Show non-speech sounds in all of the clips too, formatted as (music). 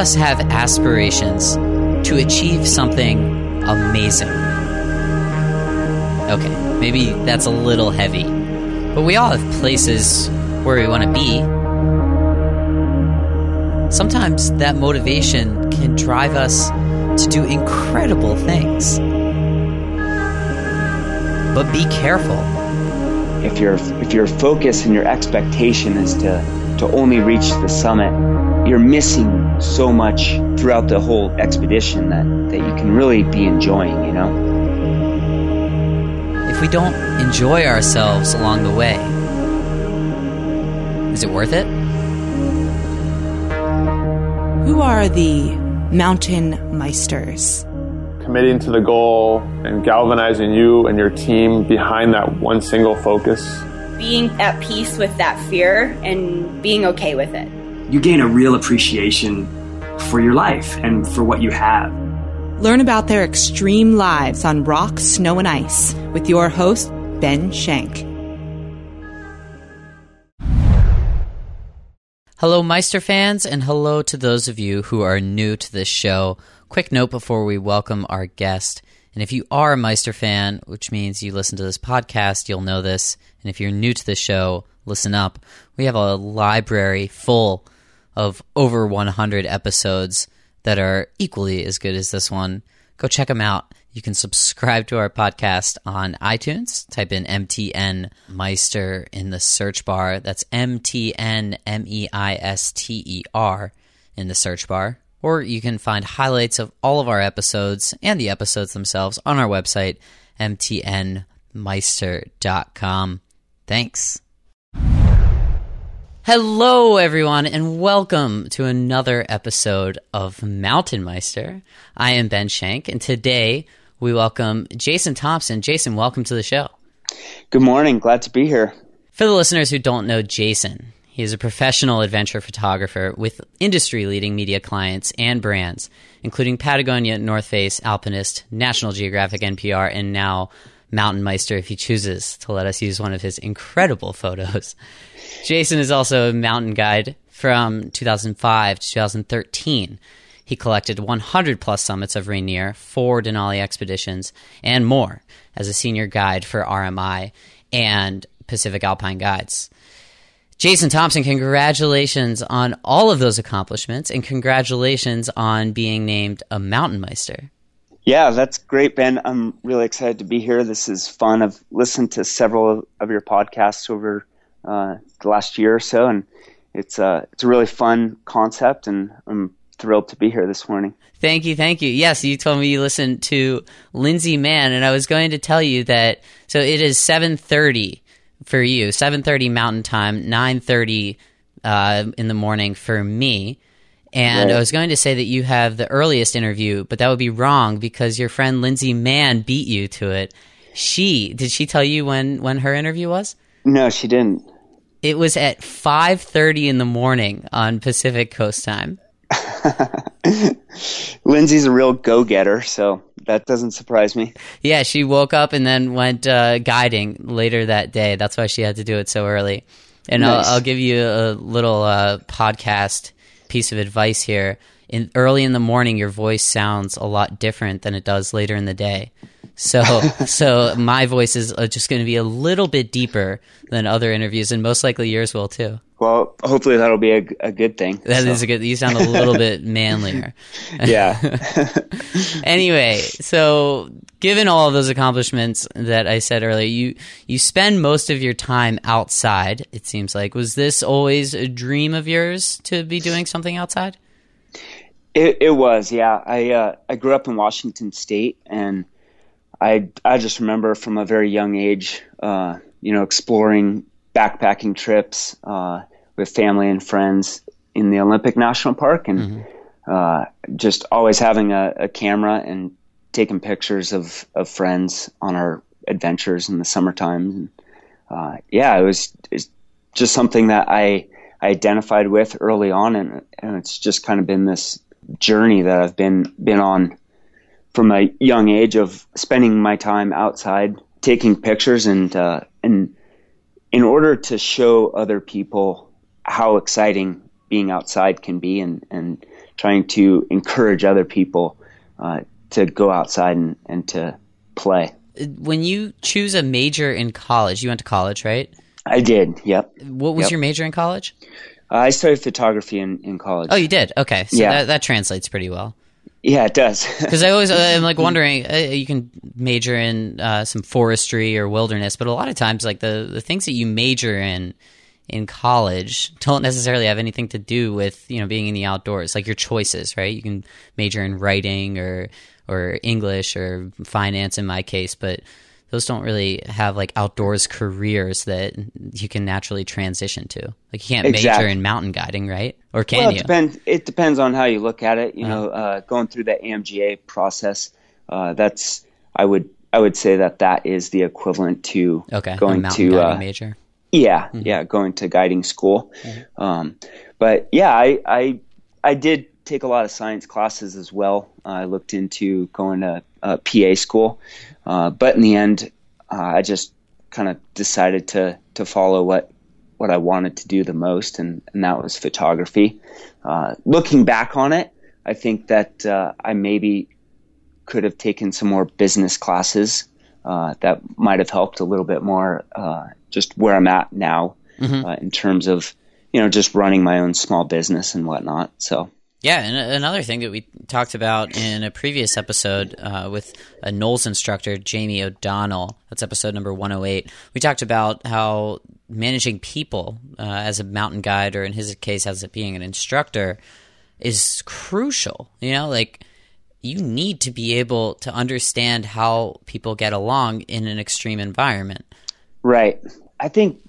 us have aspirations to achieve something amazing. Okay, maybe that's a little heavy, but we all have places where we want to be. Sometimes that motivation can drive us to do incredible things. But be careful. If your if your focus and your expectation is to to only reach the summit, you're missing so much throughout the whole expedition that, that you can really be enjoying, you know? If we don't enjoy ourselves along the way, is it worth it? Who are the mountain meisters? Committing to the goal and galvanizing you and your team behind that one single focus. Being at peace with that fear and being okay with it. You gain a real appreciation for your life and for what you have. Learn about their extreme lives on rock, snow, and ice with your host, Ben Shank. Hello, Meister fans, and hello to those of you who are new to this show. Quick note before we welcome our guest. And if you are a Meister fan, which means you listen to this podcast, you'll know this. And if you're new to the show, listen up. We have a library full of over 100 episodes that are equally as good as this one. Go check them out. You can subscribe to our podcast on iTunes. Type in MTN Meister in the search bar. That's M T N M E I S T E R in the search bar. Or you can find highlights of all of our episodes and the episodes themselves on our website, mtnmeister.com. Thanks. Hello, everyone, and welcome to another episode of Mountain Meister. I am Ben Shank, and today we welcome Jason Thompson. Jason, welcome to the show. Good morning. Glad to be here. For the listeners who don't know Jason, he is a professional adventure photographer with industry leading media clients and brands, including Patagonia, North Face, Alpinist, National Geographic, NPR, and now Mountain Meister if he chooses to let us use one of his incredible photos. (laughs) Jason is also a mountain guide from 2005 to 2013. He collected 100 plus summits of Rainier, four Denali expeditions, and more as a senior guide for RMI and Pacific Alpine Guides. Jason Thompson, congratulations on all of those accomplishments and congratulations on being named a mountain meister. Yeah, that's great, Ben. I'm really excited to be here. This is fun. I've listened to several of your podcasts over uh, the last year or so, and it's uh, it's a really fun concept, and I'm thrilled to be here this morning. Thank you, thank you. Yes, you told me you listened to Lindsay Mann, and I was going to tell you that. So it is seven thirty for you, seven thirty Mountain Time, nine thirty uh, in the morning for me. And right. I was going to say that you have the earliest interview, but that would be wrong because your friend Lindsay Mann beat you to it. She did she tell you when when her interview was? No, she didn't. It was at 5:30 in the morning on Pacific Coast time. (laughs) Lindsay's a real go-getter, so that doesn't surprise me. Yeah, she woke up and then went uh, guiding later that day. That's why she had to do it so early. And nice. I'll, I'll, give you a little uh, podcast piece of advice here. In early in the morning, your voice sounds a lot different than it does later in the day. So, (laughs) so my voice is uh, just going to be a little bit deeper than other interviews, and most likely yours will too. Well, hopefully that'll be a, a good thing. That so. is a good. You sound a little bit manlier. (laughs) (laughs) Yeah. anyway, so given all of those accomplishments that I said earlier, you you spend most of your time outside. It seems like was this always a dream of yours to be doing something outside? It, it was, yeah. I uh, I grew up in Washington State, and I I just remember from a very young age, uh, you know, exploring backpacking trips uh, with family and friends in the Olympic National Park, and mm-hmm. uh, just always having a, a, camera and taking pictures of of friends on our adventures in the summertime. And, uh, yeah, it was just something that I, I identified with early on, and, and it's just kind of been this journey that I've been been on from a young age of spending my time outside taking pictures and uh, and in order to show other people how exciting being outside can be and and trying to encourage other people uh, to go outside and, and to play. When you choose a major in college, you went to college, right? I did. Yep. What was Yep. your major in college? Uh, I studied photography in, in college. Oh, you did. Okay, so Yeah. that, that translates pretty well. Yeah, it does. (laughs) Because I always I'm like wondering, uh, you can major in uh, some forestry or wilderness, but a lot of times, like the the things that you major in in college don't necessarily have anything to do with you know being in the outdoors. Like your choices, right? You can major in writing or or English or finance in my case, but those don't really have like outdoors careers that you can naturally transition to. Like you can't major in mountain guiding, right? Or can well, you? it depends. It depends on how you look at it. You know, uh, going through the AMGA process, uh, that's I would I would say that that is the equivalent to Okay, going mountain to guiding uh, major. yeah yeah going to guiding school. Um, but yeah, I, I I did take a lot of science classes as well. I looked into going to uh, PA school, uh, but in the end, uh, I just kind of decided to to follow what what I wanted to do the most, and, and that was photography. Uh, looking back on it, I think that uh, I maybe could have taken some more business classes uh, that might have helped a little bit more uh, just where I'm at now uh, in terms of you know just running my own small business and whatnot. So Yeah, and another thing that we talked about in a previous episode uh, with a NOLS instructor, Jamie O'Donnell, that's episode number 108. We talked about how managing people uh, as a mountain guide, or in his case, as it being an instructor, is crucial. You know, like you need to be able to understand how people get along in an extreme environment. Right. I think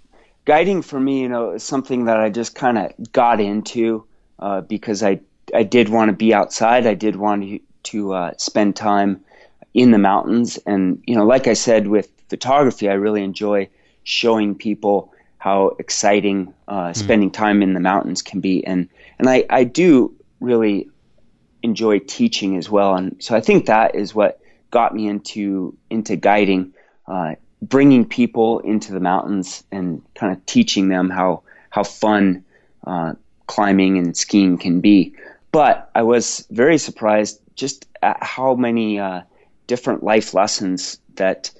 guiding for me, you know, is something that I just kind of got into uh, because I I did want to be outside. I did want to to uh, spend time in the mountains, and you know, like I said with photography, I really enjoy showing people how exciting uh, spending time in the mountains can be, and and I I do really enjoy teaching as well, and so I think that is what got me into into guiding, uh, bringing people into the mountains and kind of teaching them how how fun uh, climbing and skiing can be. But I was very surprised just at how many uh, different life lessons that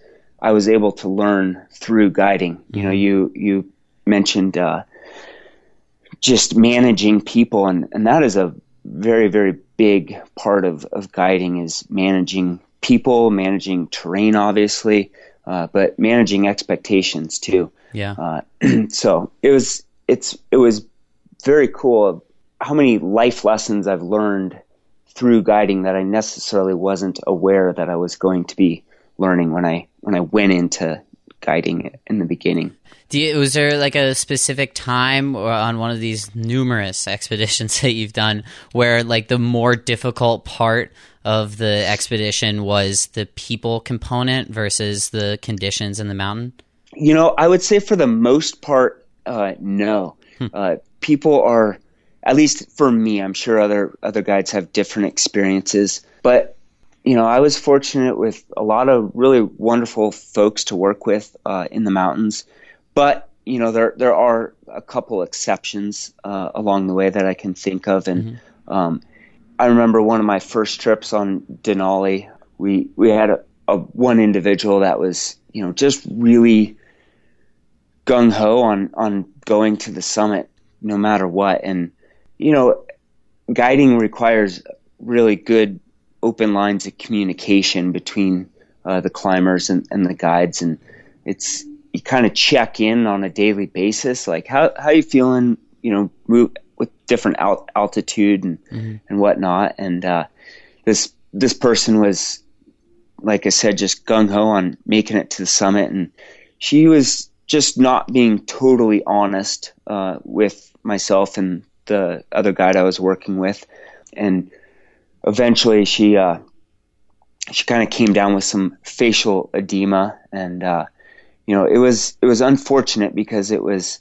I was able to learn through guiding. You know, you you mentioned uh, just managing people, and, and that is a very very big part of, of guiding is managing people, managing terrain, obviously, uh, but managing expectations too. Yeah. Uh, (clears throat) so it was it's it was very cool how many life lessons I've learned through guiding that I necessarily wasn't aware that I was going to be learning when I when I went into guiding in the beginning. Do you, was there like a specific time or on one of these numerous expeditions (laughs) that you've done where like the more difficult part of the expedition was the people component versus the conditions in the mountain? You know, I would say for the most part, uh, no. Uh, people are, at least for me, I'm sure other other guides have different experiences, but you know, I was fortunate with a lot of really wonderful folks to work with uh, in the mountains. But you know, there there are a couple exceptions uh, along the way that I can think of, and um, I remember one of my first trips on Denali. We we had a, a one individual that was you know just really gung ho on on going to the summit no matter what, and you know, guiding requires really good open lines of communication between uh, the climbers and, and the guides, and it's you kind of check in on a daily basis, like how how you feeling, you know, move with different alt- altitude and and whatnot, and uh, this this person was, like I said, just gung ho on making it to the summit, and she was just not being totally honest uh, with myself and the other guide I was working with, and eventually she uh, she kind of came down with some facial edema, and uh, you know it was it was unfortunate because it was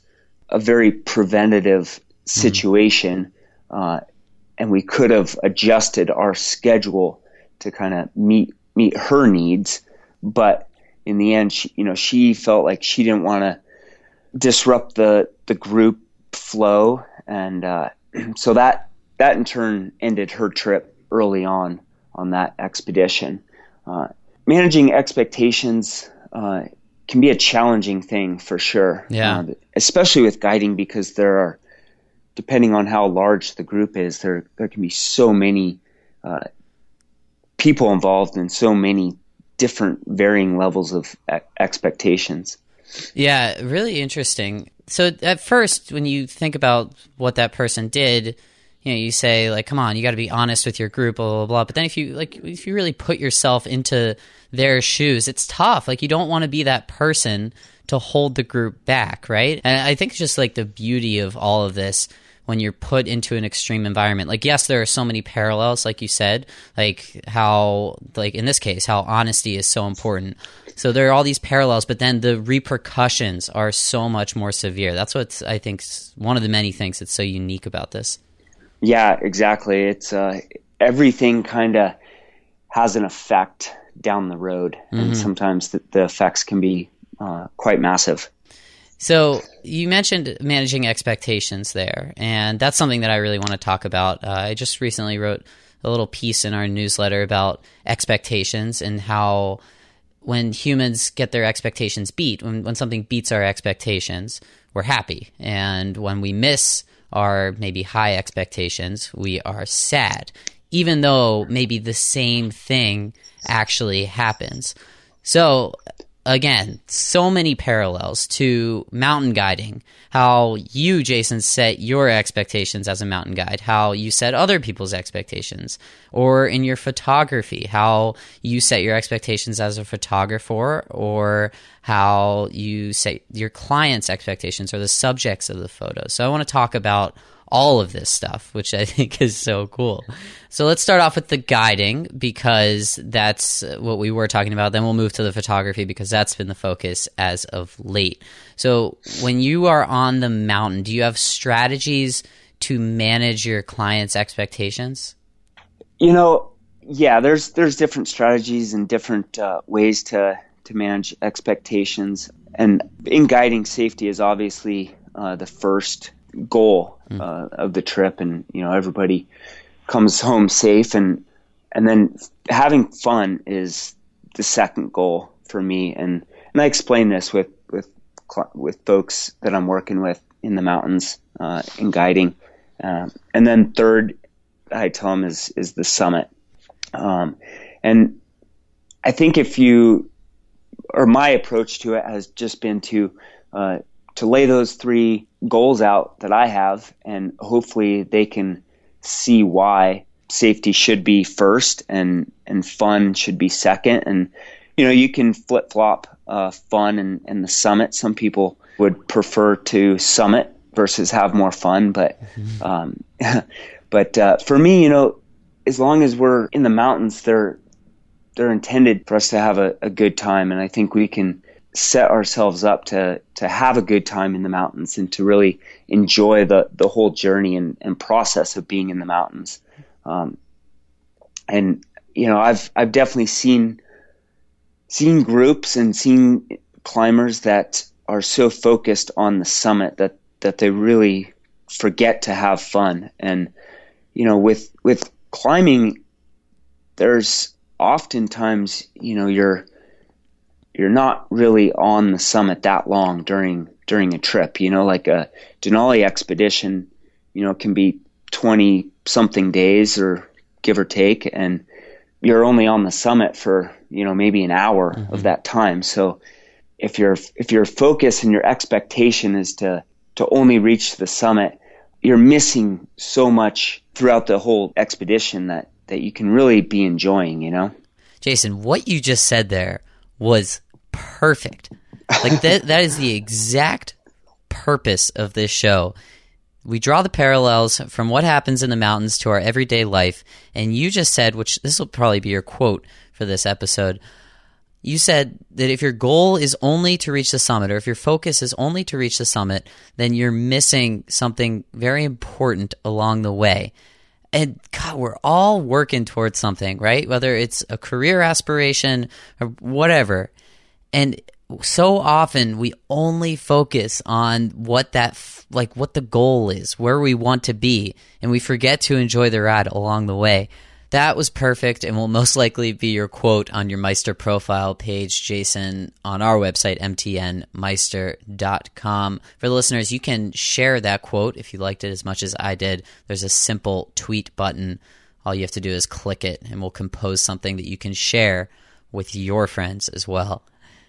a very preventative situation, uh, and we could have adjusted our schedule to kind of meet meet her needs, but in the end, she, you know, she felt like she didn't want to disrupt the the group flow, and uh, (clears throat) so that that in turn ended her trip early on on that expedition. Uh, managing expectations uh, can be a challenging thing for sure. Yeah. Uh, especially with guiding because there are, depending on how large the group is, there there can be so many uh, people involved and so many different varying levels of expectations. Yeah, really interesting. So at first, when you think about what that person did, you know, you say like, "Come on, you got to be honest with your group," blah blah blah. But then if you like, if you really put yourself into their shoes, it's tough. Like you don't want to be that person to hold the group back, right? And I think it's just like the beauty of all of this when you're put into an extreme environment. Like yes, there are so many parallels like you said, like how like in this case how honesty is so important. So there are all these parallels, but then the repercussions are so much more severe. That's what I think one of the many things that's so unique about this. Yeah, exactly. It's uh, everything kind of has an effect down the road, mm-hmm. and sometimes the, the, effects can be uh, quite massive. So you mentioned managing expectations there, and that's something that I really want to talk about. Uh, I just recently wrote a little piece in our newsletter about expectations and how when humans get their expectations beat, when, when something beats our expectations, we're happy. And when we miss our maybe high expectations, we are sad, even though maybe the same thing actually happens. So again, so many parallels to mountain guiding. How you, Jason, set your expectations as a mountain guide, how you set other people's expectations, or in your photography, how you set your expectations as a photographer, or how you set your clients' expectations or the subjects of the photo. So I want to talk about all of this stuff, which I (laughs) think is so cool. So let's start off with the guiding because that's what we were talking about. Then we'll move to the photography because that's been the focus as of late. So when you are on the mountain, do you have strategies to manage your clients' expectations? You know, yeah, there's there's different strategies and different uh, ways to to manage expectations. And in guiding, safety is obviously uh, the first goal mm. uh, of the trip, and you know everybody comes home safe, and and then having fun is the second goal for me, and and I explain this with with with folks that I'm working with in the mountains uh, in guiding, um, and then third, I tell them is is the summit, um, and I think if you or my approach to it has just been to uh, to lay those three goals out that I have, and hopefully they can see why safety should be first and and fun should be second. And you know, you can flip flop uh, fun and, and the summit. Some people would prefer to summit versus have more fun, but mm-hmm. um, (laughs) but uh, for me, you know, as long as we're in the mountains, they're they're intended for us to have a, a good time, and I think we can set ourselves up to to have a good time in the mountains and to really enjoy the the whole journey and, and process of being in the mountains. Um, and you know, I've I've definitely seen seen groups and seen climbers that are so focused on the summit that that they really forget to have fun. And you know, with with climbing, there's oftentimes you know you're you're not really on the summit that long during during a trip. You know, like a Denali expedition, you know, can be twenty something days or give or take, and you're only on the summit for you know maybe an hour mm-hmm. of that time. So if your if your focus and your expectation is to to only reach the summit, you're missing so much throughout the whole expedition that that you can really be enjoying. You know, Jason, what you just said there was perfect. Like that (laughs) that is the exact purpose of this show. We draw the parallels from what happens in the mountains to our everyday life, and you just said, which this will probably be your quote for this episode. You said that if your goal is only to reach the summit, or if your focus is only to reach the summit, then you're missing something very important along the way. And God, we're all working towards something, right? Whether it's a career aspiration or whatever. And so often we only focus on what that like what the goal is, where we want to be, and we forget to enjoy the ride along the way. That was perfect and will most likely be your quote on your Meister profile page, Jason, on our website, mtnmeister.com. For the listeners, you can share that quote if you liked it as much as I did. There's a simple tweet button. All you have to do is click it, and we'll compose something that you can share with your friends as well.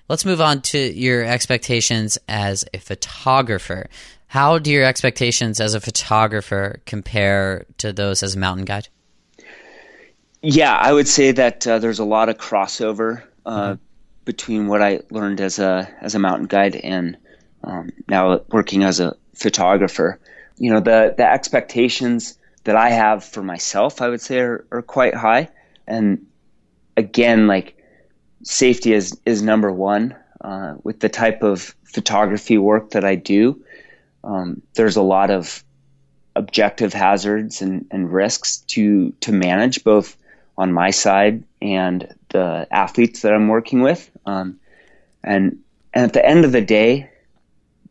Let's move on to your expectations as a photographer. How do your expectations as a photographer compare to those as a mountain guide? Yeah, I would say that uh, there's a lot of crossover uh, mm-hmm. between what I learned as a as a mountain guide and um, now working as a photographer. You know, the the expectations that I have for myself, I would say, are, are quite high. And again, like safety is is number one uh, with the type of photography work that I do. Um, there's a lot of objective hazards and, and risks to to manage both on my side and the athletes that I'm working with. Um, and and at the end of the day,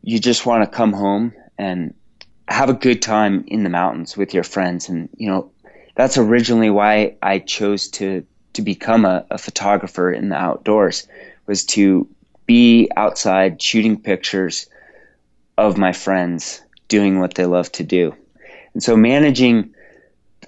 you just want to come home and have a good time in the mountains with your friends. And you know, that's originally why I chose to to become a, a photographer in the outdoors was to be outside shooting pictures of my friends doing what they love to do. And so managing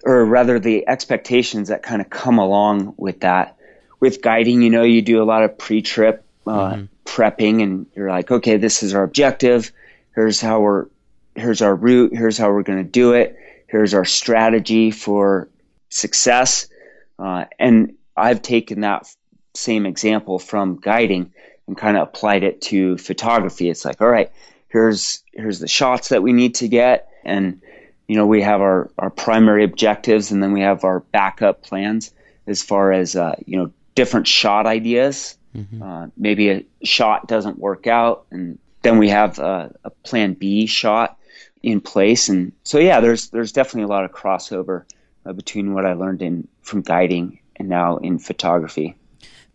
or rather the expectations that kind of come along with that. With guiding, you know, you do a lot of pre-trip uh, mm-hmm. prepping, and you're like, okay, this is our objective. Here's how we're, here's our route. Here's how we're going to do it. Here's our strategy for success. Uh, and I've taken that same example from guiding and kind of applied it to photography. It's like, all right, here's here's the shots that we need to get, and you know, we have our, our primary objectives and then we have our backup plans as far as, uh, you know, different shot ideas. Mm-hmm. Uh, maybe a shot doesn't work out and then we have a, a, plan B shot in place. And so, yeah, there's, there's definitely a lot of crossover uh, between what I learned in from guiding and now in photography.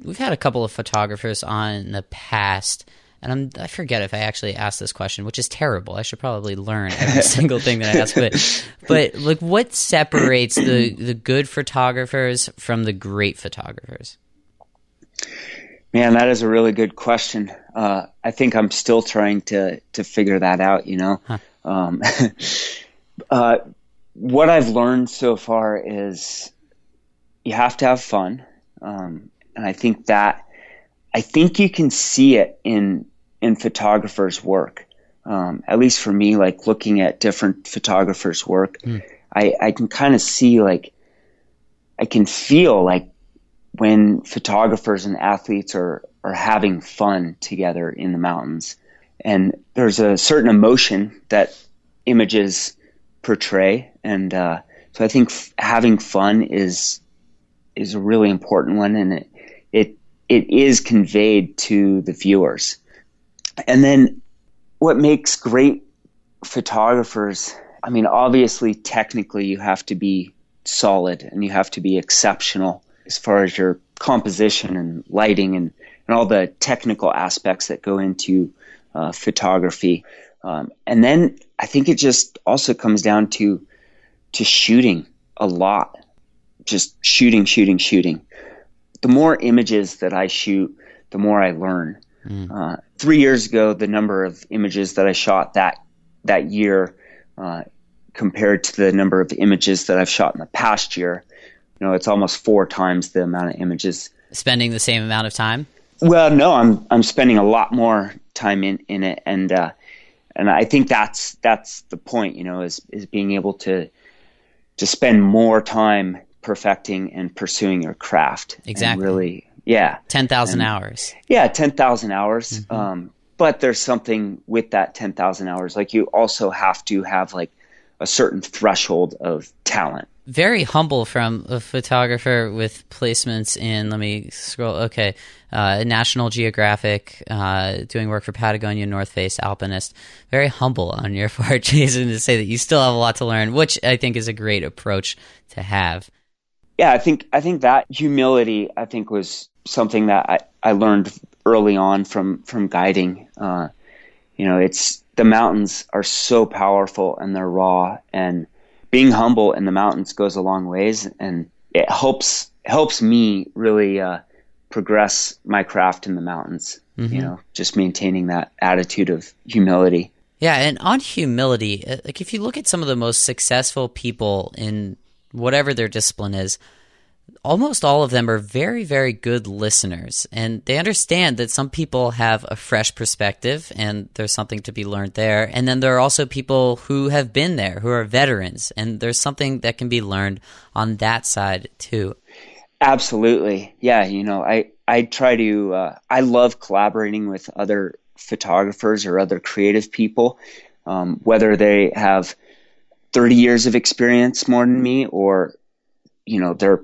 We've had a couple of photographers on in the past and I'm, I forget if I actually asked this question, which is terrible. I should probably learn every (laughs) single thing that I ask. But, but like, what separates the the good photographers from the great photographers? Man, that is a really good question. Uh, I think I'm still trying to to figure that out. You know, huh. um, (laughs) uh, what I've learned so far is you have to have fun, um, and I think that I think you can see it in in photographers' work. Um, at least for me, like looking at different photographers' work, mm. I, I can kind of see like I can feel like when photographers and athletes are are having fun together in the mountains, and there's a certain emotion that images portray, and uh, so I think f- having fun is is a really important one, and it it it is conveyed to the viewers. And then what makes great photographers, I mean, obviously, technically, you have to be solid and you have to be exceptional as far as your composition and lighting and, and all the technical aspects that go into uh, photography. Um, and then I think it just also comes down to to shooting a lot, just shooting, shooting, shooting the more images that I shoot, the more I learn. Mm. Uh, three years ago, the number of images that I shot that that year uh, compared to the number of images that I've shot in the past year, you know, it's almost four times the amount of images. Spending the same amount of time? Well, no, I'm I'm spending a lot more time in in it, and uh, and I think that's that's the point, you know, is is being able to to spend more time perfecting and pursuing your craft. Exactly. really, yeah. 10,000 hours. Yeah, 10,000 hours. Mm-hmm. Um, but there's something with that 10,000 hours. Like you also have to have like a certain threshold of talent. Very humble from a photographer with placements in, let me scroll, okay, uh, National Geographic, uh, doing work for Patagonia, North Face, Alpinist. Very humble on your (laughs) part, Jason, to say that you still have a lot to learn, which I think is a great approach to have yeah, I think I think that humility I think was something that I, I learned early on from from guiding. Uh, you know, it's the mountains are so powerful and they're raw, and being humble in the mountains goes a long ways, and it helps helps me really uh, progress my craft in the mountains. Mm-hmm. You know, just maintaining that attitude of humility. Yeah, and on humility, uh, like if you look at some of the most successful people in whatever their discipline is, almost all of them are very, very good listeners. And they understand that some people have a fresh perspective and there's something to be learned there. And then there are also people who have been there, who are veterans, and there's something that can be learned on that side too. Absolutely. Yeah. You know, I, I try to, uh, I love collaborating with other photographers or other creative people, um, whether they have 30 years of experience more than me or, you know, they're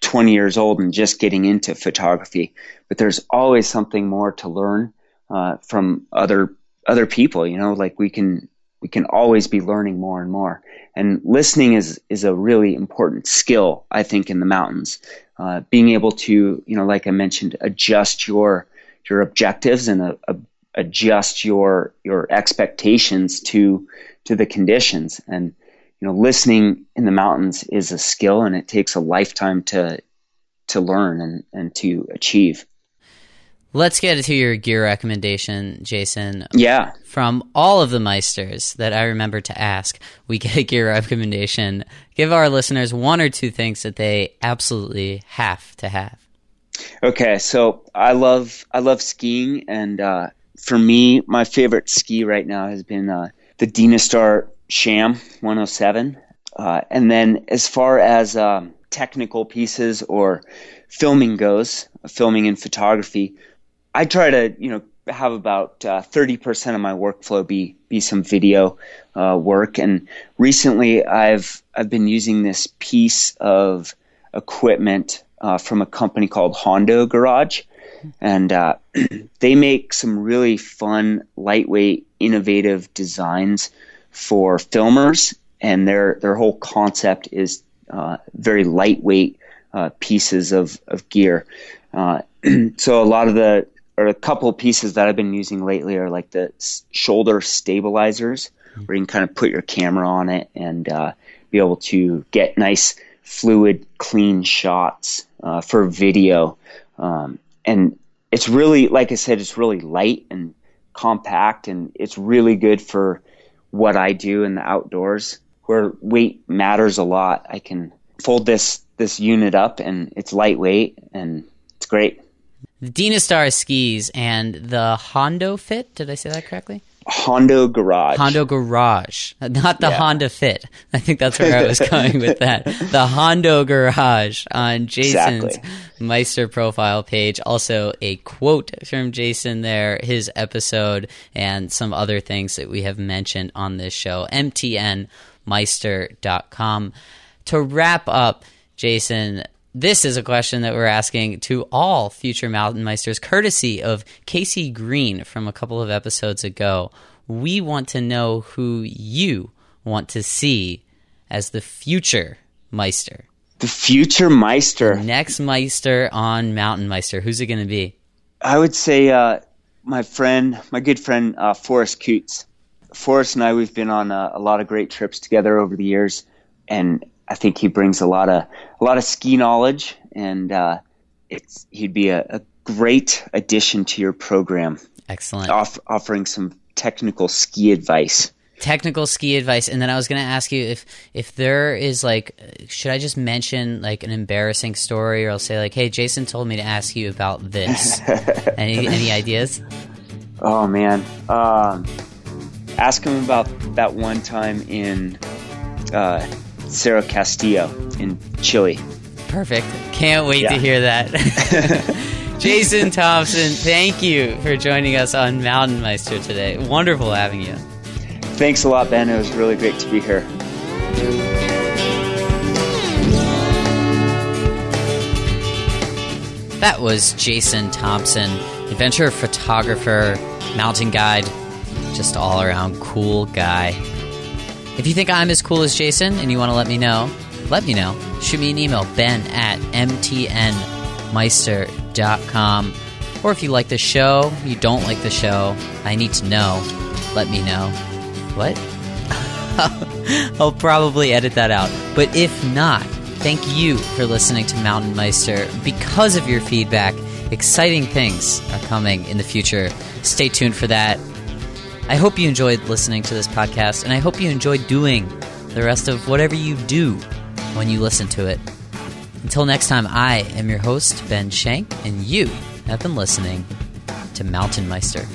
20 years old and just getting into photography. But there's always something more to learn uh, from other other people. You know, like we can we can always be learning more and more. And listening is is a really important skill, I think, in the mountains. Uh, being able to, you know, like I mentioned, adjust your your objectives and a, adjust your your expectations to to the conditions. And you know, listening in the mountains is a skill and it takes a lifetime to to learn and, and to achieve. Let's get to your gear recommendation, Jason. Yeah. From all of the Meisters that I remember to ask, we get a gear recommendation. Give our listeners one or two things that they absolutely have to have. Okay, so I love I love skiing, and uh, for me, my favorite ski right now has been uh, the Dynastar Cham 107. Uh, and then as far as um, technical pieces or filming goes, filming and photography, I try to, you know, have about uh, 30% of my workflow be, be some video uh, work. And recently I've, I've been using this piece of equipment uh, from a company called Hondo Garage. And uh, (clears throat) they make some really fun, lightweight, innovative designs for filmers, and their their whole concept is uh, very lightweight uh, pieces of of gear. Uh, (clears throat) so a lot of the or a couple of pieces that I've been using lately are like the shoulder stabilizers, where you can kind of put your camera on it and uh, be able to get nice fluid, clean shots uh, for video. Um, and it's really, like I said, it's really light and compact, and it's really good for what I do in the outdoors, where weight matters a lot. I can fold this this unit up, and it's lightweight, and it's great. The Dynastar skis and the Hondo Fit. Did I say that correctly? Hondo Garage. Hondo Garage, not the yeah. Honda Fit. I think that's where I was (laughs) going with that. The Hondo Garage on Jason's exactly. Meister profile page. Also, a quote from Jason there, his episode, and some other things that we have mentioned on this show. MTNMeister.com. To wrap up, Jason, this is a question that we're asking to all future mountain meisters, courtesy of Casey Green from a couple of episodes ago. We want to know who you want to see as the future meister. The future meister. The next meister on Mountain Meister. Who's it going to be? I would say uh, my friend, my good friend, uh, Forrest Coots. Forrest and I, we've been on a, a lot of great trips together over the years, and I think he brings a lot of a lot of ski knowledge, and uh, it's he'd be a, a, great addition to your program. Excellent, off, offering some technical ski advice. Technical ski advice, and then I was going to ask you if if there is like, should I just mention like an embarrassing story, or I'll say like, hey, Jason told me to ask you about this. (laughs) any any ideas? Oh man, um, ask him about that one time in. Uh, Cerro Castillo in Chile. Perfect. Can't wait yeah. to hear that. (laughs) (laughs) Jason Thompson, thank you for joining us on Mountain Meister today. Wonderful having you. Thanks a lot, Ben. It was really great to be here. That was Jason Thompson, adventure photographer, mountain guide, just all around cool guy. If you think I'm as cool as Jason and you want to let me know, let me know. Shoot me an email, ben at mtnmeister.com. Or if you like the show, you don't like the show, I need to know. Let me know. What? (laughs) I'll probably edit that out. But if not, thank you for listening to Mountain Meister. Because of your feedback, exciting things are coming in the future. Stay tuned for that. I hope you enjoyed listening to this podcast, and I hope you enjoyed doing the rest of whatever you do when you listen to it. Until next time, I am your host, Ben Shank, and you have been listening to Mountain Meister.